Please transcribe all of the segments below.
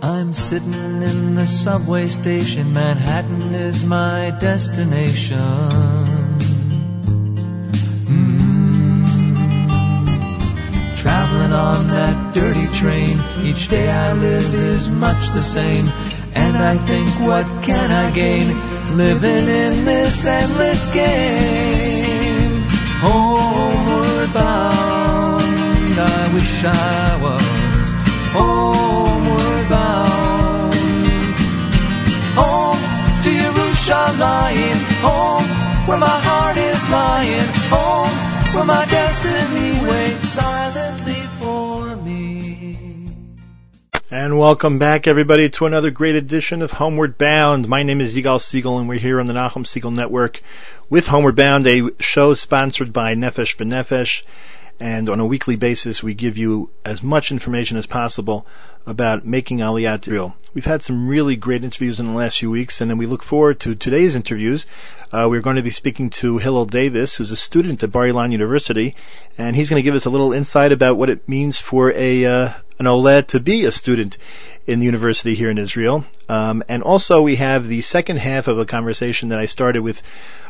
I'm sitting in the subway station. Manhattan is my destination. Mm. Traveling on that dirty train. Each day I live is much the same. And I think, what can I gain? Living in this endless game. Homeward bound, I wish I was homeward Yerushalayim, home where my heart is lying, home where my destiny waits silently for me. And welcome back, everybody, to another great edition of Homeward Bound. My name is Yigal Segal, and we're here on the Nachum Segal Network with Homeward Bound, a show sponsored by Nefesh B'Nefesh. And on a weekly basis, we give you as much information as possible about making Aliyah Israel. We've had some really great interviews in the last few weeks, and then we look forward to today's interviews. Uh, we're going to be speaking to Hillel Davis, who's a student at Bar Ilan University, and he's going to give us a little insight about what it means for a uh, an oleh to be a student in the university here in Israel. Um, and also, we have the second half of a conversation that I started with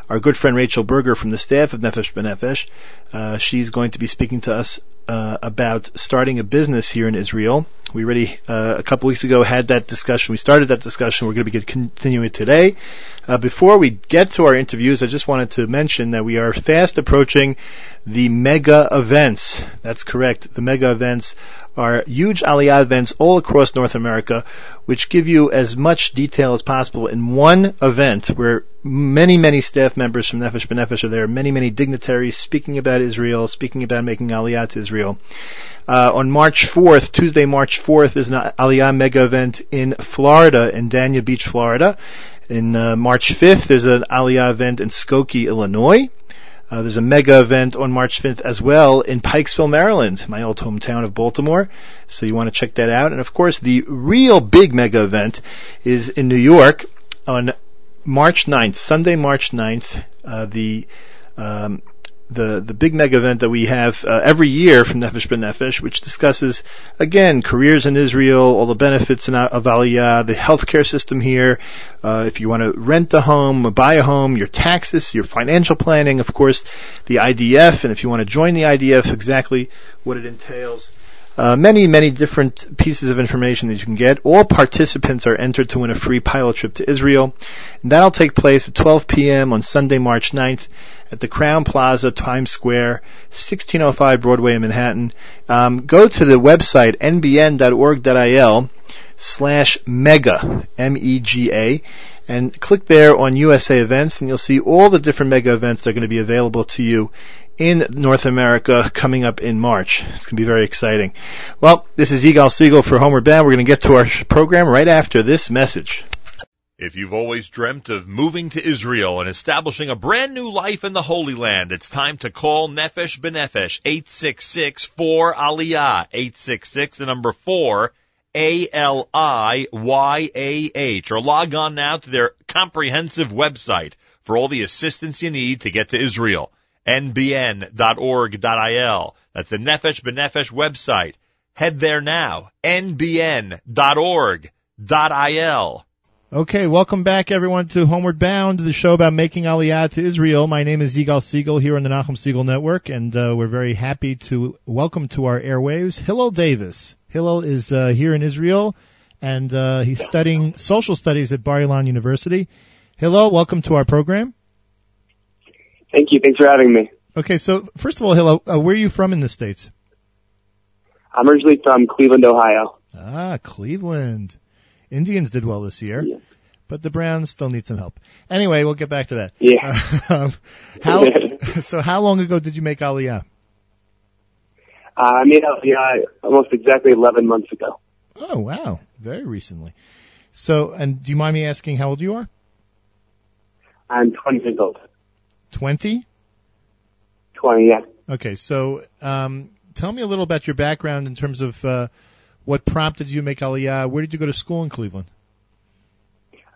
our good friend Rachel Berger from the staff of Nefesh B'Nefesh. Uh, she's going to be speaking to us uh, about starting a business here in Israel. We already uh, a couple weeks ago had that discussion. We started that discussion. We're going to be continuing today. Uh, before we get to our interviews, I just wanted to mention that we are fast approaching the mega events. That's correct. The mega events are huge Aliyah events all across North America, which give you as much detail as possible in one event where many, many staff members from Nefesh B'Nefesh are there, many, many dignitaries speaking about Israel, speaking about making Aliyah to Israel. Uh, on March 4th, Tuesday, March 4th, is an Aliyah mega event in Florida, in Dania Beach, Florida. In uh, March 5th, there's an Aliyah event in Skokie, Illinois. Uh, there's a mega event on March 5th as well in Pikesville, Maryland, my old hometown of Baltimore. So you want to check that out. And of course, the real big mega event is in New York on March 9th, Sunday, March 9th. Uh, the um, the the big mega event that we have uh, every year from Nefesh B'Nefesh, which discusses again careers in Israel, all the benefits in, of Aliyah, the healthcare system here. Uh, if you want to rent a home, buy a home, your taxes, your financial planning, of course, the IDF, and if you want to join the IDF, exactly what it entails. Uh, many, many different pieces of information that you can get. All participants are entered to win a free pilot trip to Israel. And that'll take place at 12 p.m. on Sunday, March 9th at the Crowne Plaza, Times Square, 1605 Broadway in Manhattan. Um, go to the website nbn.org.il slash mega, M-E-G-A, and click there on USA events and you'll see all the different mega events that are going to be available to you in North America coming up in March. It's going to be very exciting. Well, this is Yigal Segal for Homeward Bound. We're going to get to our program right after this message. If you've always dreamt of moving to Israel and establishing a brand new life in the Holy Land, it's time to call Nefesh B'Nefesh 866-4 Aliyah 866 the number 4 A-L-I-Y-A-H or log on now to their comprehensive website for all the assistance you need to get to Israel. nbn.org.il. That's the Nefesh B'Nefesh website. Head there now. nbn.org.il. Okay, welcome back everyone to Homeward Bound, the show about making Aliyah to Israel. My name is Yigal Segal here on the Nachum Segal Network, and uh, we're very happy to welcome to our airwaves Hillel Davis. Hillel is uh, here in Israel, and uh, he's studying social studies at Bar Ilan University. Hillel, welcome to our program. Thank you. Thanks for having me. Okay, so first of all, Hillel, uh, where are you from in the States? I'm originally from Cleveland, Ohio. Ah, Cleveland. Indians did well this year, Yeah. But the Browns still need some help. Anyway, we'll get back to that. Yeah. Um, how, so how long ago did you make Aliyah? Uh, I made Aliyah almost exactly 11 months ago. Oh, wow. Very recently. So, and do you mind me asking how old you are? I'm 20 years old. 20? 20, yeah. Okay, so, um, tell me a little about your background in terms of, uh, what prompted you to make Aliyah. Where did you go to school in Cleveland?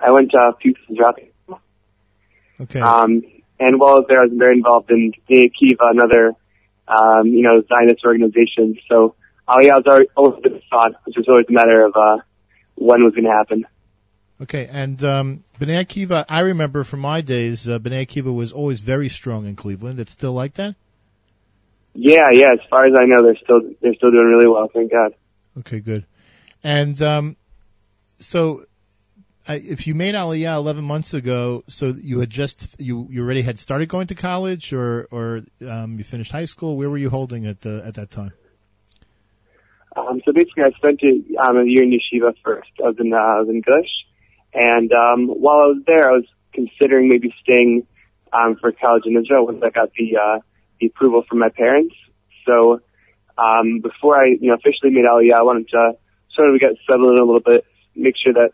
I went to uh, and Jockey. Okay. Um, and while I was there, I was very involved in Bnei Akiva, another, um, you know, Zionist organization. So Aliyah was always- always been a thought, which was always a matter of, uh, when was going to happen. Okay, and um, Bnei Akiva, I remember from my days, uh, Bnei Akiva was always very strong in Cleveland. It's still like that. Yeah, yeah. As far as I know, they're still they're still doing really well. Thank God. Okay, good. And um, so, I, if you made Aliyah 11 months ago, so you had just you you already had started going to college, or or um, you finished high school. Where were you holding at the at that time? Um, so basically, I spent a, um, a year in yeshiva first. I was in uh, I was in Gush, and um, while I was there, I was considering maybe staying um, for college in Israel once I got the uh, the approval from my parents. So um, before I you know officially made Aliyah, I wanted to sort of get settled in a little bit, make sure that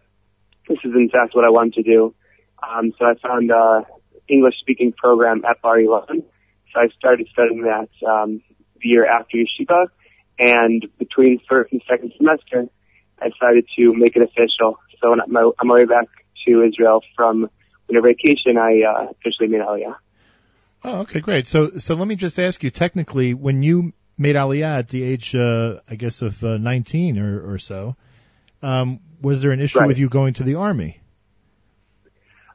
this is in fact what I wanted to do. Um, so I found a English speaking program at Bar Ilan. So I started studying that um, the year after yeshiva, and between first and second semester, I decided to make it official. So on my, on my way back to Israel from winter vacation, I uh, officially made Aliyah. Oh, okay, great. So, so let me just ask you, technically, when you made Aliyah at the age, uh, I guess, of uh, 19 or, or so, um, was there an issue Right. with you going to the army?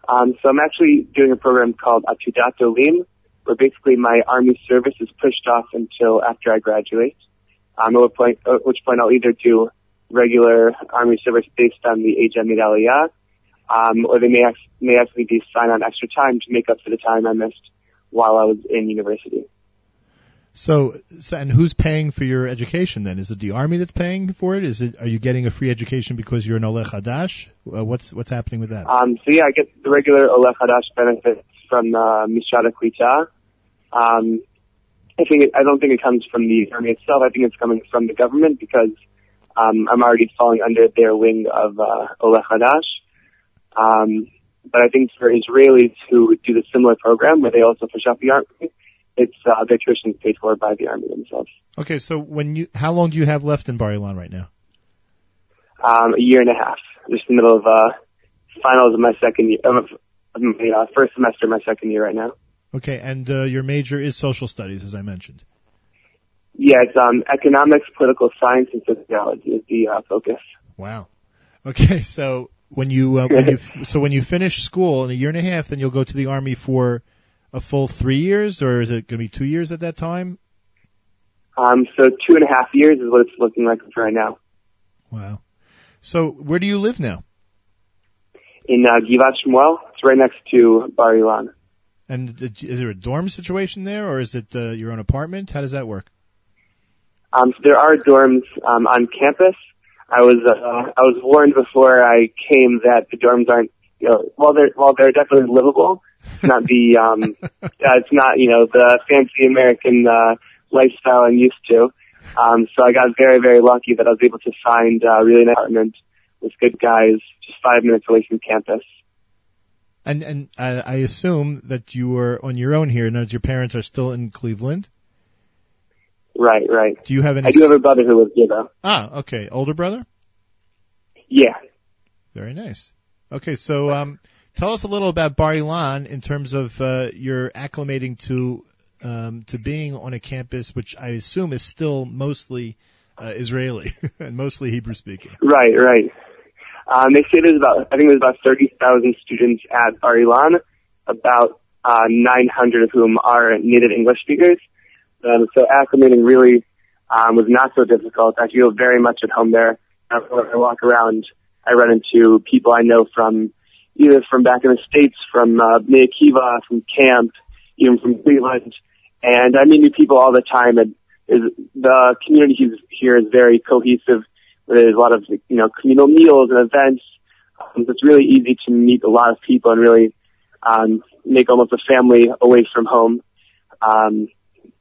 Um, so I'm actually doing a program called Atudat Olim, where basically my army service is pushed off until after I graduate. Um, at which point, at which point I'll either do regular army service based on the age I made Aliyah, um, or they may ask, may ask me to sign on extra time to make up for the time I missed while I was in university. So, so, and who's paying for your education then? Is it the army that's paying for it? Is it, are you getting a free education because you're an Oleh Hadash? Uh, what's, what's happening with that? Um, so yeah, I get the regular Oleh Hadash benefits from uh, Mishrad Klita. Um, I think it, I don't think it comes from the army itself. I think it's coming from the government because um, I'm already falling under their wing of uh, Oleh Hadash. Um, but I think for Israelis who do the similar program where they also push up the army, it's uh, their tuition is paid for by the army themselves. Okay, so when you, how long do you have left in Bar Ilan right now? Um, a year and a half, just in the middle of uh, finals of my second year, of of my uh, first semester of my second year right now. Okay, and uh, your major is social studies, as I mentioned. Yeah, it's um, economics, political science, and sociology is the uh, focus. Wow. Okay, so when you uh, when you so when you finish school in a year and a half, then you'll go to the army for a full three years, or is it going to be two years at that time? Um, so two and a half years is what it's looking like for right now. Wow. So where do you live now? In uh, Givat Shmuel, it's right next to Bar Ilan. And the- is there a dorm situation there, or is it uh, your own apartment? How does that work? Um, so there are dorms um, on campus. I was uh, I was warned before I came that the dorms aren't you know while they're while they're definitely livable, not the um, uh, it's not you know the fancy American uh, lifestyle I'm used to. Um, so I got very very lucky that I was able to find uh, a really nice apartment with good guys, just five minutes away from campus. And and I, I assume that you were on your own here. Now, your parents are still in Cleveland. Right, right. Do you have any? I do have a brother who lives here though. ah, okay, older brother. Yeah. Very nice. Okay, so um, tell us a little about Bar Ilan in terms of uh, your acclimating to um, to being on a campus, which I assume is still mostly uh, Israeli and mostly Hebrew speaking. Right, right. Um, they say there's about, I think there's about 30,000 students at Bar Ilan, about uh, 900 of whom are native English speakers. Um, so acclimating really um, was not so difficult. I feel very much at home there. Uh, I walk around, I run into people I know from either from back in the States, from uh, Bnei from camp, even from Cleveland. And I meet new people all the time. And is, the community here is very cohesive. There's a lot of, you know, communal meals and events. Um, it's really easy to meet a lot of people and really um, make almost a family away from home. Um,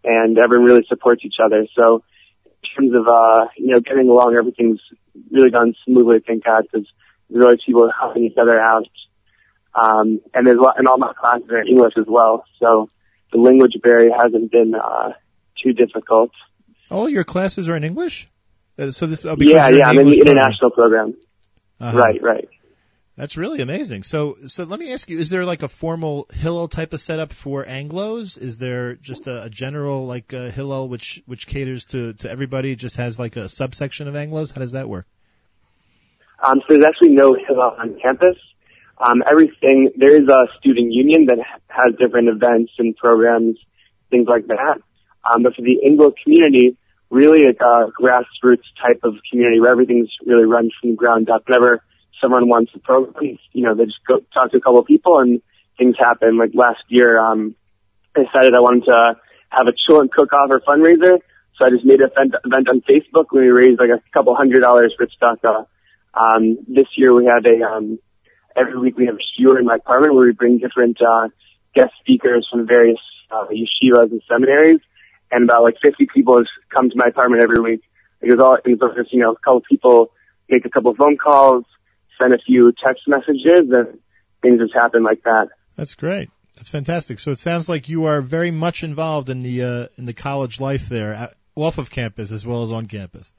and everyone really supports each other. So in terms of, uh, you know, getting along, everything's really gone smoothly, thank God, because there's always people helping each other out. Um, and there's a lot, and all my classes are in English as well. So the language barrier hasn't been, uh, too difficult. All your classes are in English. Uh, so this oh, because yeah, yeah, in I'm in the English program. international program. Uh-huh. Right, right. That's really amazing. So, so let me ask you: Is there like a formal Hillel type of setup for Anglo's? Is there just a, a general like uh, Hillel which which caters to to everybody? Just has like a subsection of Anglo's? How does that work? Um, so there's actually no Hillel on campus. Um, everything, there is a student union that has different events and programs, things like that. Um, but for the Inglewood community, really like a grassroots type of community where everything's really run from the ground up. Whenever someone wants a program, you know, they just go talk to a couple of people and things happen. Like last year, um, I decided I wanted to have a chill and cook off or fundraiser. So I just made an event, on Facebook where we raised like a couple hundred dollars for tzedakah. Um, this year we have a, um, every week we have a shiur in my apartment where we bring different, uh, guest speakers from various, uh, yeshivas and seminaries. And about like 50 people has come to my apartment every week. It was all, it was just, you know, a couple people make a couple phone calls, send a few text messages and things just happen like that. That's great. That's fantastic. So it sounds like you are very much involved in the uh, in the college life there, off of campus as well as on campus.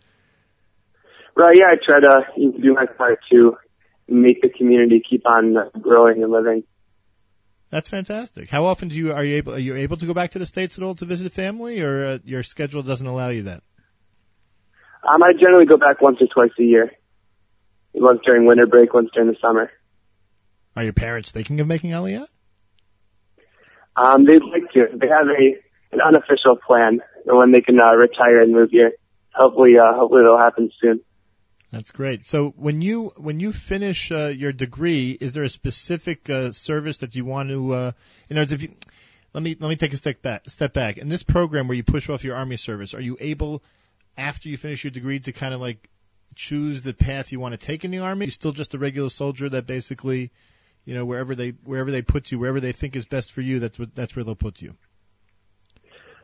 Right. Yeah, I try to do my part to make the community keep on growing and living. That's fantastic. How often do you are you able are you able to go back to the states at all to visit family, or uh, your schedule doesn't allow you that? Um, I generally go back once or twice a year. Once during winter break, once during the summer. Are your parents thinking of making Aliyah? Um, they'd like to. They have a an unofficial plan when they can uh, retire and move here. Hopefully, uh, hopefully it'll happen soon. That's great. So when you when you finish uh, your degree, is there a specific uh, service that you want to? Uh, in other words, if you let me let me take a step back. Step back. In this program where you push off your army service, are you able, after you finish your degree, to kind of like choose the path you want to take in the army? You're you still just a regular soldier that basically you know, wherever they wherever they put you, wherever they think is best for you, that's what that's where they'll put you.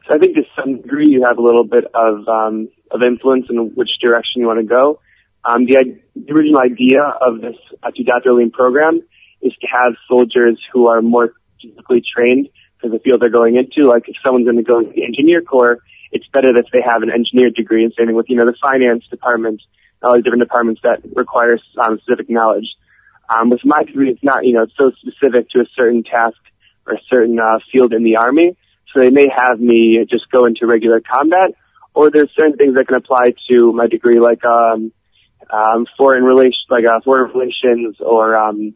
So I think to some degree you have a little bit of um, of influence in which direction you want to go. Um, the, the original idea of this Atudat Olim program is to have soldiers who are more physically trained for the field they're going into. Like if someone's going to go into the engineer corps, it's better if they have an engineer degree instead of with, you know, the finance department, all the different departments that require um, specific knowledge. Um, with my degree, it's not, you know, it's so specific to a certain task or a certain uh, field in the Army. So they may have me just go into regular combat, or there's certain things that can apply to my degree, like um, um, foreign relations, like uh, foreign relations, or um,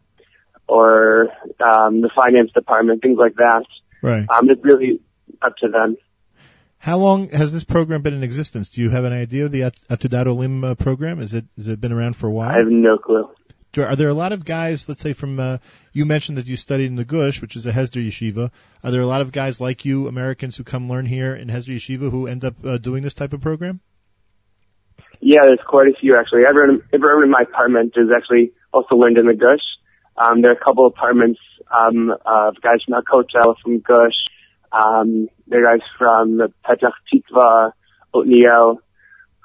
or um, the finance department, things like that. Right. Um, it's really up to them. How long has this program been in existence? Do you have an idea of the Atudat Olim uh, program? Is it has it been around for a while? I have no clue. Are there a lot of guys, let's say from, uh, you mentioned that you studied in the Gush, which is a Hesder yeshiva. Are there a lot of guys like you, Americans, who come learn here in Hesder yeshiva who end up uh, doing this type of program? Yeah, there's quite a few actually. Everyone, everyone in my apartment is actually also learned in the Gush. Um, there are a couple of apartments um, of guys from Hakotel, from Gush. Um, there are guys from Petach Tikva, Otniel.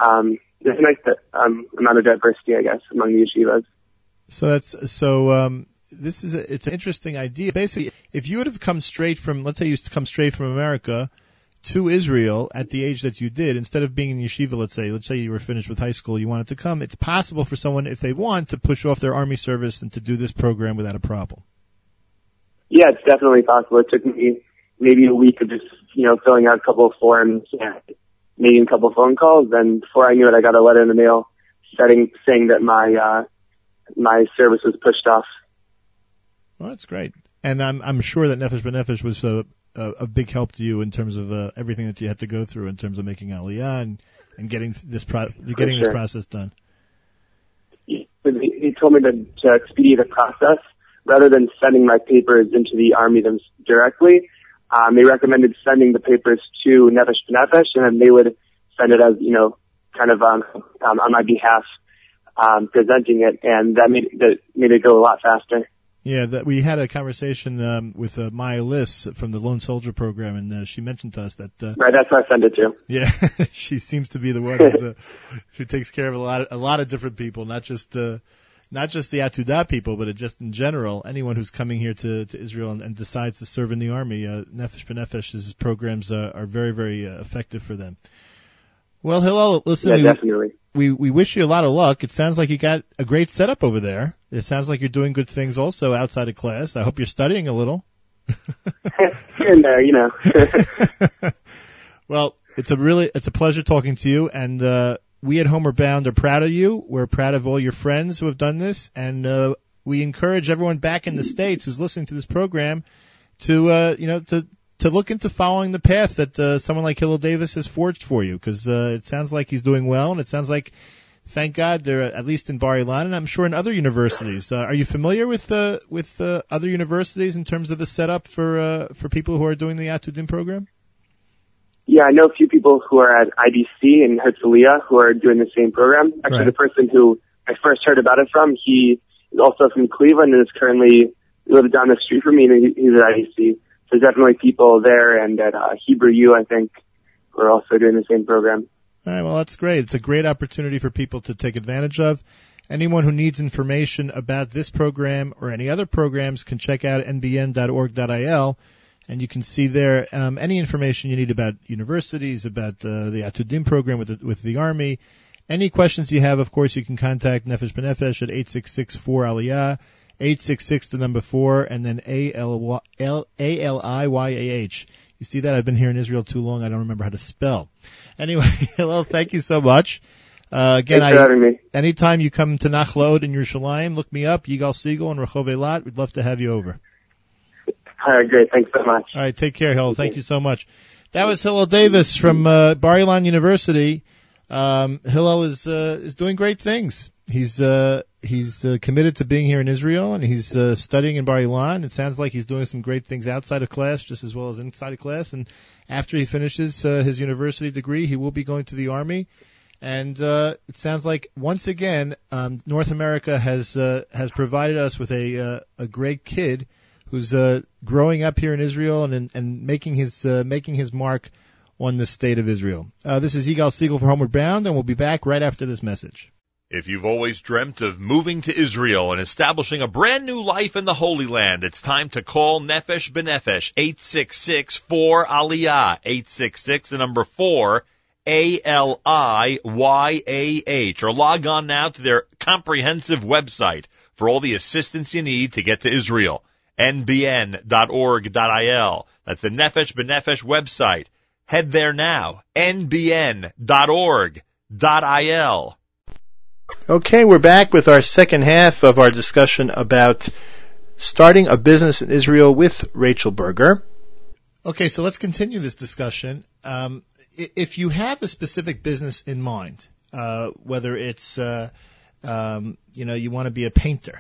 Um, there's a nice um, amount of diversity, I guess, among the yeshivas. So that's so. Um, this is a, it's an interesting idea. Basically, if you would have come straight from, let's say, you used to come straight from America to Israel at the age that you did, instead of being in yeshiva, let's say, let's say you were finished with high school, you wanted to come. It's possible for someone, if they want, to push off their army service and to do this program without a problem. Yeah, it's definitely possible. It took me maybe a week of just, you know, filling out a couple of forms and making a couple of phone calls. And before I knew it, I got a letter in the mail setting, saying that my, uh, my service was pushed off. Well, that's great. And I'm I'm sure that Nefesh B'Nefesh was a, a, a big help to you in terms of uh, everything that you had to go through in terms of making Aliyah and, and getting this pro- getting sure. this process done. He, he told me to, to expedite the process rather than sending my papers into the army them directly. Um, they recommended sending the papers to Nefesh B'Nefesh, and then they would send it as you know, kind of um, um, on my behalf um, presenting it, and that made that made it go a lot faster. Yeah, that we had a conversation um, with uh, Maya Liss from the Lone Soldier Program, and uh, she mentioned to us that. Uh, right, that's what I sent it to. Yeah, she seems to be the one who's, uh, who takes care of a lot, of, a lot of different people, not just uh, not just the Atudah people, but just in general, anyone who's coming here to, to Israel and, and decides to serve in the army. Uh, Nefesh B'Nefesh's programs uh, are very, very uh, effective for them. Well, Hillel, listen, yeah, we, definitely. we we wish you a lot of luck. It sounds like you got a great setup over there. It sounds like you're doing good things also outside of class. I hope you're studying a little. And there, you know. well, it's a really it's a pleasure talking to you, and uh, we at Homeward Bound are proud of you. We're proud of all your friends who have done this, and uh, we encourage everyone back in the states who's listening to this program to uh, you know to to look into following the path that uh, someone like Hillel Davis has forged for you, because uh, it sounds like he's doing well, and it sounds like, thank God, they're at least in Bar Ilan, and I'm sure in other universities. Uh, are you familiar with uh, with uh, other universities in terms of the setup for uh, for people who are doing the Atudim program? Yeah, I know a few people who are at IDC in Herzliya who are doing the same program. Actually, Right. the person who I first heard about it from, he is also from Cleveland and is currently lives down the street from me, and he's at IDC. There's definitely people there and at uh, Hebrew U, I think, we're also doing the same program. All right, well, that's great. It's a great opportunity for people to take advantage of. Anyone who needs information about this program or any other programs can check out nbn.org.il, and you can see there um, any information you need about universities, about uh, the Atudim program with the, with the Army. Any questions you have, of course, you can contact Nefesh B'Nefesh at 866-4-ALIYAH, 866 the number 4, and then A-L-I-Y-A-H. You see that? I've been here in Israel too long, I don't remember how to spell. Anyway, well, thank you so much. Uh, again, Thanks for I, having me. anytime you come to Nachlaot in Yerushalayim, look me up, Yigal Segal and Rehov Eilat. We'd love to have you over. All right, great. Thanks so much. All right, take care, Hillel. Thank you so much. That was Hillel Davis from uh, Bar Ilan University. Um, Hillel is uh, is doing great things. He's uh, he's uh, committed to being here in Israel, and he's uh, studying in Bar Ilan. It sounds like he's doing some great things outside of class, just as well as inside of class. And after he finishes uh, his university degree, he will be going to the army. And uh, it sounds like once again, um, North America has uh, has provided us with a uh, a great kid who's uh, growing up here in Israel and and making his uh, making his mark on the state of Israel. Uh, this is Yigal Segal for Homeward Bound, and we'll be back right after this message. If you've always dreamt of moving to Israel and establishing a brand new life in the Holy Land, it's time to call Nefesh B'Nefesh 866-4-ALIYAH, 866, the number 4, A-L-I-Y-A-H, or log on now to their comprehensive website for all the assistance you need to get to Israel, nbn.org.il. That's the Nefesh B'Nefesh website. Head there now, nbn.org.il. Okay, we're back with our second half of our discussion about starting a business in Israel with Rachel Berger. Okay, so let's continue this discussion. Um, if you have a specific business in mind, uh, whether it's uh, um, you know you want to be a painter,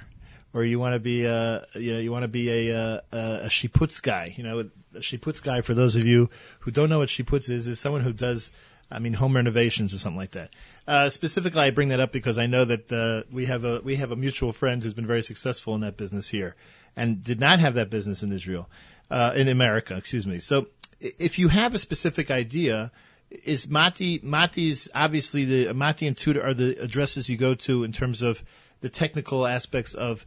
or you want to be a you know you want to be a, a, a shiputz guy, you know a shiputz guy for those of you who don't know what shiputz is is someone who does I mean home renovations or something like that. Uh, specifically, I bring that up because I know that uh, we have a we have a mutual friend who's been very successful in that business here, and did not have that business in Israel, uh, in America, excuse me. So, if you have a specific idea, is Mati Mati's obviously the Mati and Tutor are the addresses you go to in terms of the technical aspects of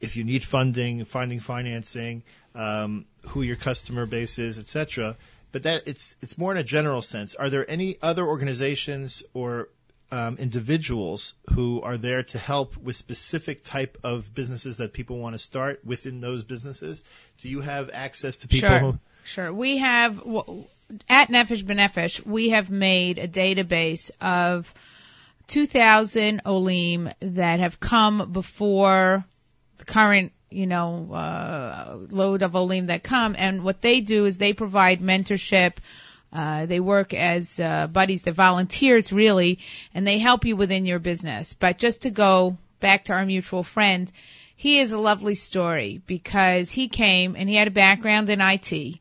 if you need funding, finding financing, um, who your customer base is, etc. But that it's it's more in a general sense. Are there any other organizations or um, individuals who are there to help with specific type of businesses that people want to start within those businesses? Do you have access to people Sure. who? Sure. We have at Nefesh B'Nefesh, we have made a database of 2,000 olim that have come before the current, you know, uh, load of olim that come, and what they do is they provide mentorship. Uh, they work as uh, buddies, they're volunteers really, and they help you within your business. But just to go back to our mutual friend, he is a lovely story because he came and he had a background in IT.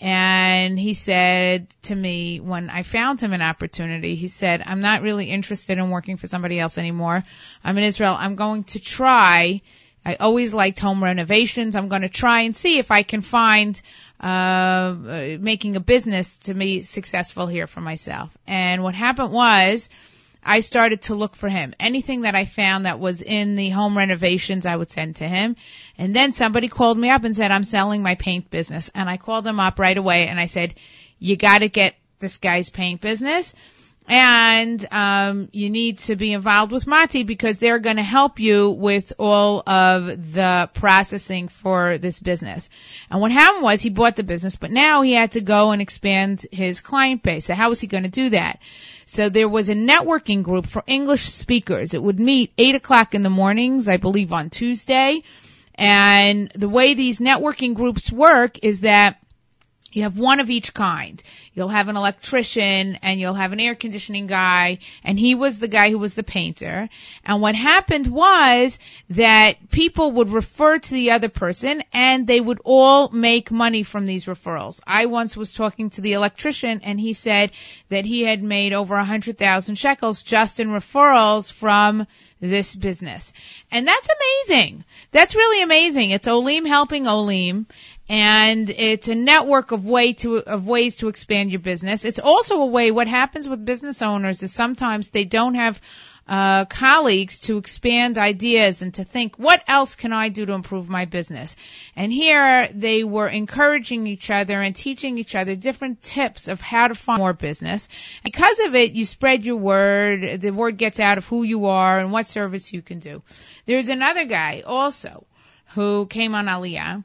And he said to me when I found him an opportunity, he said, I'm not really interested in working for somebody else anymore. I'm in Israel. I'm going to try. I always liked home renovations. I'm going to try and see if I can find uh, uh, making a business to be successful here for myself. And what happened was I started to look for him. Anything that I found that was in the home renovations, I would send to him. And then somebody called me up and said, I'm selling my paint business. And I called him up right away and I said, you got to get this guy's paint business. And um, you need to be involved with Mati because they're going to help you with all of the processing for this business. And what happened was he bought the business, but now he had to go and expand his client base. So how was he going to do that? So there was a networking group for English speakers. It would meet eight o'clock in the mornings, I believe, on Tuesday. And the way these networking groups work is that you have one of each kind. You'll have an electrician and you'll have an air conditioning guy and he was the guy who was the painter. And what happened was that people would refer to the other person and they would all make money from these referrals. I once was talking to the electrician and he said that he had made over a hundred thousand shekels just in referrals from this business. And that's amazing. That's really amazing. It's Olim helping Olim and it's a network of way to of ways to expand your business. It's also a way. What happens with business owners is sometimes they don't have uh, colleagues to expand ideas and to think, what else can I do to improve my business? And here they were encouraging each other and teaching each other different tips of how to find more business. Because of it, you spread your word. The word gets out of who you are and what service you can do. There's another guy also who came on Aliyah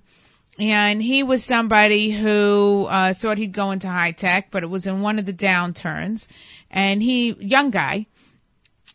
and he was somebody who uh, thought he'd go into high tech, but it was in one of the downturns. And he, young guy,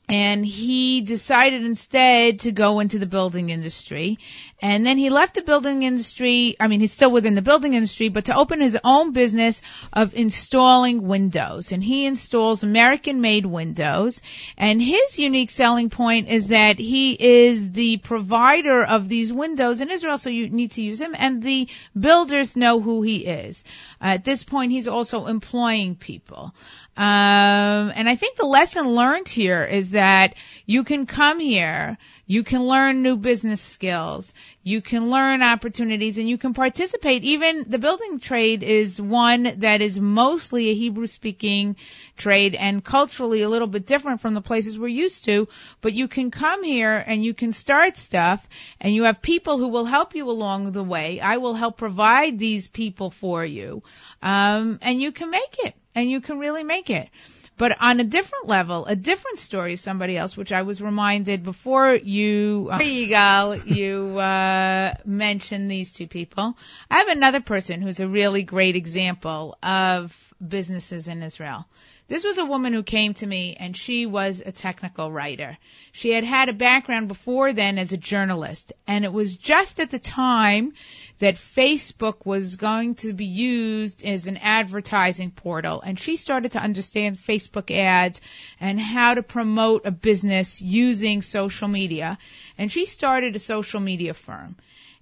and he decided instead to go into the building industry. And then he left the building industry. I mean, he's still within the building industry, but to open his own business of installing windows. And he installs American made windows. And his unique selling point is that he is the provider of these windows in Israel, so you need to use him. And the builders know who he is. At this point, he's also employing people. Um, and I think the lesson learned here is that you can come here, you can learn new business skills, you can learn opportunities, and you can participate. Even the building trade is one that is mostly a Hebrew speaking trade and culturally a little bit different from the places we're used to, but you can come here and you can start stuff and you have people who will help you along the way. I will help provide these people for you. Um, and you can make it and you can really make it. But on a different level, a different story of somebody else, which I was reminded before you, uh, Yigal, you uh, mentioned these two people. I have another person who's a really great example of businesses in Israel. This was a woman who came to me and she was a technical writer. She had had a background before then as a journalist and it was just at the time that Facebook was going to be used as an advertising portal. And she started to understand Facebook ads and how to promote a business using social media. And she started a social media firm.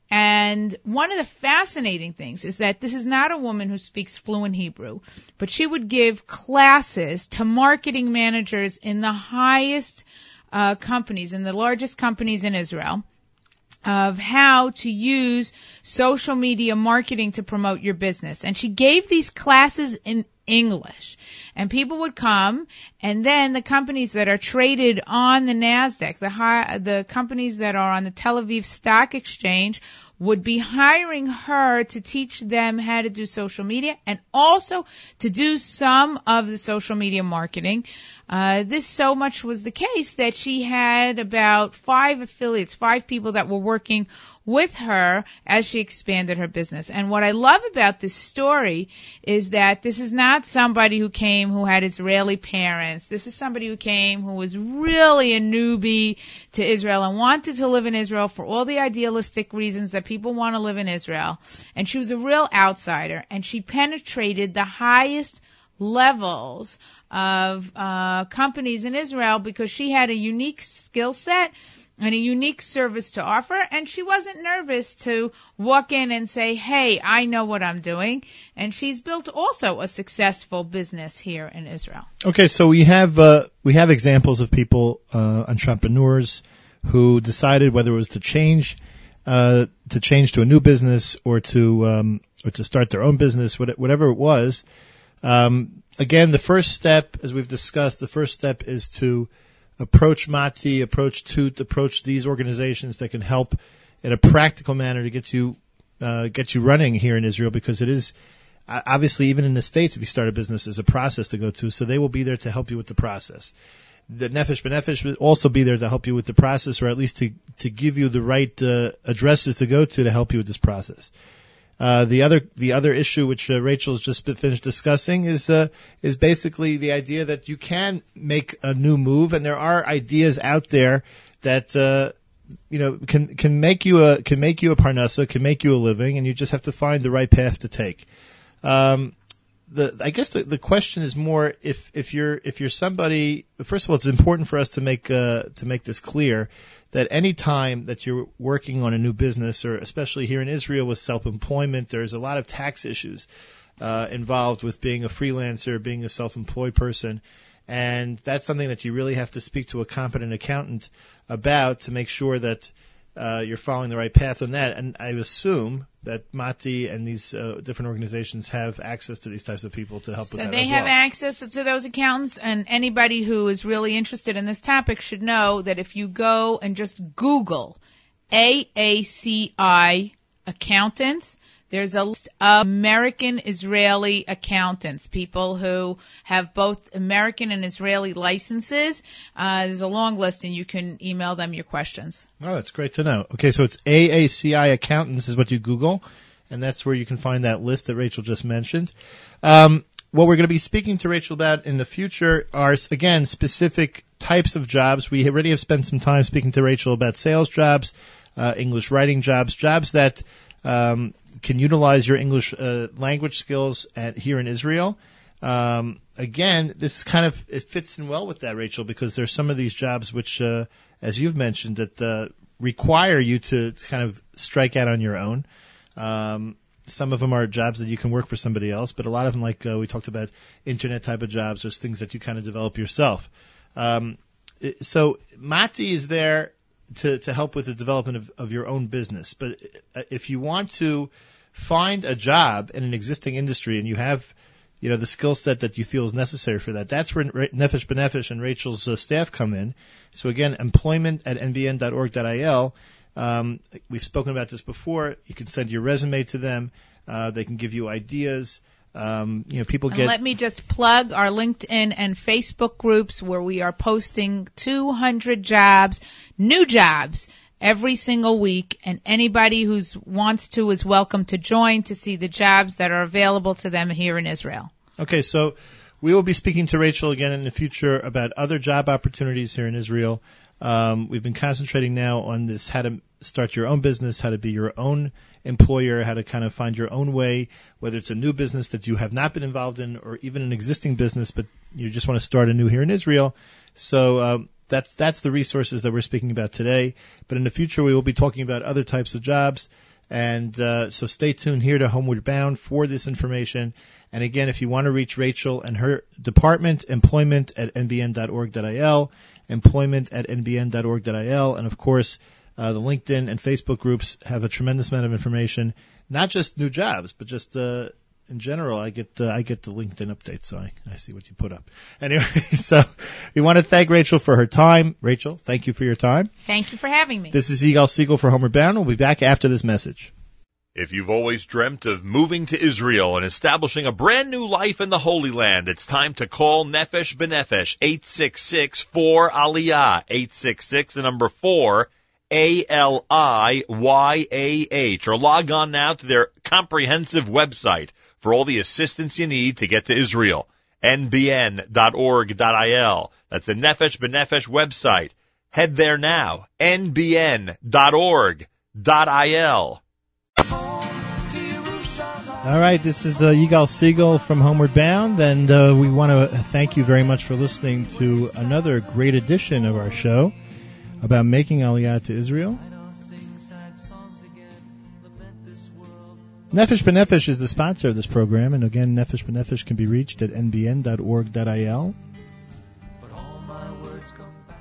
And one of the fascinating things is that this is not a woman who speaks fluent Hebrew, but she would give classes to marketing managers in the highest uh, companies, in the largest companies in Israel, of how to use social media marketing to promote your business. And she gave these classes in English. And people would come and then the companies that are traded on the NASDAQ, the high, the companies that are on the Tel Aviv Stock Exchange would be hiring her to teach them how to do social media and also to do some of the social media marketing. Uh, this so much was the case that she had about five affiliates, five people that were working with her as she expanded her business. And what I love about this story is that this is not somebody who came who had Israeli parents. This is somebody who came who was really a newbie to Israel and wanted to live in Israel for all the idealistic reasons that people want to live in Israel. And she was a real outsider and she penetrated the highest levels of uh, companies in Israel because she had a unique skill set and a unique service to offer and she wasn't nervous to walk in and say, "Hey, I know what I'm doing." And she's built also a successful business here in Israel. Okay, so we have uh, we have examples of people uh, entrepreneurs who decided whether it was to change uh, to change to a new business or to um, or to start their own business, whatever it was. Um, again, the first step, as we've discussed, the first step is to approach Mati, approach Toot, approach these organizations that can help in a practical manner to get you uh, get you running here in Israel because it is obviously, even in the states, if you start a business, there's a process to go to, so they will be there to help you with the process. The Nefesh B'Nefesh will also be there to help you with the process, or at least to to give you the right uh, addresses to go to to help you with this process. Uh, the other the other issue which uh, Rachel's just finished discussing is uh, is basically the idea that you can make a new move, and there are ideas out there that uh, you know can can make you a can make you a parnasa, can make you a living, and you just have to find the right path to take. Um, the I guess the, the question is more if if you're if you're somebody. First of all, it's important for us to make uh, to make this clear that any time that you're working on a new business, or especially here in Israel with self-employment, there's a lot of tax issues uh, involved with being a freelancer, being a self-employed person, and that's something that you really have to speak to a competent accountant about to make sure that uh, you're following the right path on that. And I assume that Mati and these uh, different organizations have access to these types of people to help So with that So they have well. access to those accountants, and anybody who is really interested in this topic should know that if you go and just Google AACI accountants, there's a list of American Israeli accountants, people who have both American and Israeli licenses. Uh, there's a long list, and you can email them your questions. Oh, that's great to know. Okay, so it's AACI accountants is what you Google, and that's where you can find that list that Rachel just mentioned. Um, what we're going to be speaking to Rachel about in the future are, again, specific types of jobs. We already have spent some time speaking to Rachel about sales jobs, uh, English writing jobs, jobs that um, can utilize your English uh, language skills at here in Israel. Um, again, this kind of it fits in well with that, Rachel, because there's some of these jobs which, uh, as you've mentioned, that uh, require you to kind of strike out on your own. Um, some of them are jobs that you can work for somebody else, but a lot of them, like uh, we talked about, internet type of jobs, there's things that you kind of develop yourself. Um, so Mati is there to, to help with the development of, of your own business. But uh, if you want to find a job in an existing industry and you have, you know, the skill set that you feel is necessary for that, that's where Nefesh B'Nefesh and Rachel's uh, staff come in. So again, employment at nbn.org.il. Um, we've spoken about this before. You can send your resume to them. Uh, they can give you ideas. Um, you know, people And get. let me just plug our LinkedIn and Facebook groups where we are posting 200 jobs, new jobs, every single week. And anybody who wants to is welcome to join to see the jobs that are available to them here in Israel. Okay, so we will be speaking to Rachel again in the future about other job opportunities here in Israel. Um, we've been concentrating now on this how to start your own business, how to be your own employer, how to kind of find your own way, whether it's a new business that you have not been involved in or even an existing business, but you just want to start anew here in Israel. So um, that's that's the resources that we're speaking about today. But in the future, we will be talking about other types of jobs. And uh, so stay tuned here to Homeward Bound for this information. And again, if you want to reach Rachel and her department, employment at nbn.org.il, employment at nbn.org.il, and of course, uh, the LinkedIn and Facebook groups have a tremendous amount of information, not just new jobs, but just uh, in general. I get uh, I get the LinkedIn updates, so I, I see what you put up. Anyway, so we want to thank Rachel for her time. Rachel, thank you for your time. Thank you for having me. This is Yigal Segal for Homeward Bound. We'll be back after this message. If you've always dreamt of moving to Israel and establishing a brand new life in the Holy Land, it's time to call Nefesh B'Nefesh 866-4 Aliyah 866 the number 4 A-L-I-Y-A-H or log on now to their comprehensive website for all the assistance you need to get to Israel. nbn.org.il. That's the Nefesh B'Nefesh website. Head there now. nbn.org.il. All right, this is uh, Yigal Segal from Homeward Bound, and uh, we want to thank you very much for listening to another great edition of our show about making Aliyah to Israel. Nefesh B'Nefesh is the sponsor of this program, and again, Nefesh B'Nefesh can be reached at nbn.org.il.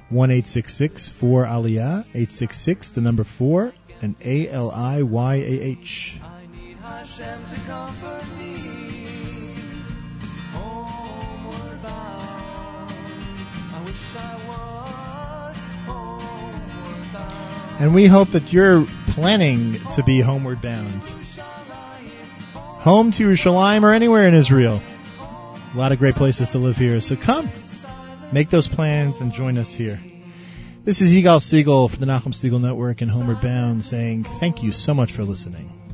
1 4 Aliyah, 866, the number 4, and A L I Y A H. Hashem to comfort me. Homeward bound. I wish I was homeward bound. And we hope that you're planning to be homeward bound. home to Yerushalayim or anywhere in Israel. A lot of great places to live here. So come, make those plans and join us here. This is Yigal Segal from the Nachum Segal Network and Homeward Bound saying thank you so much for listening.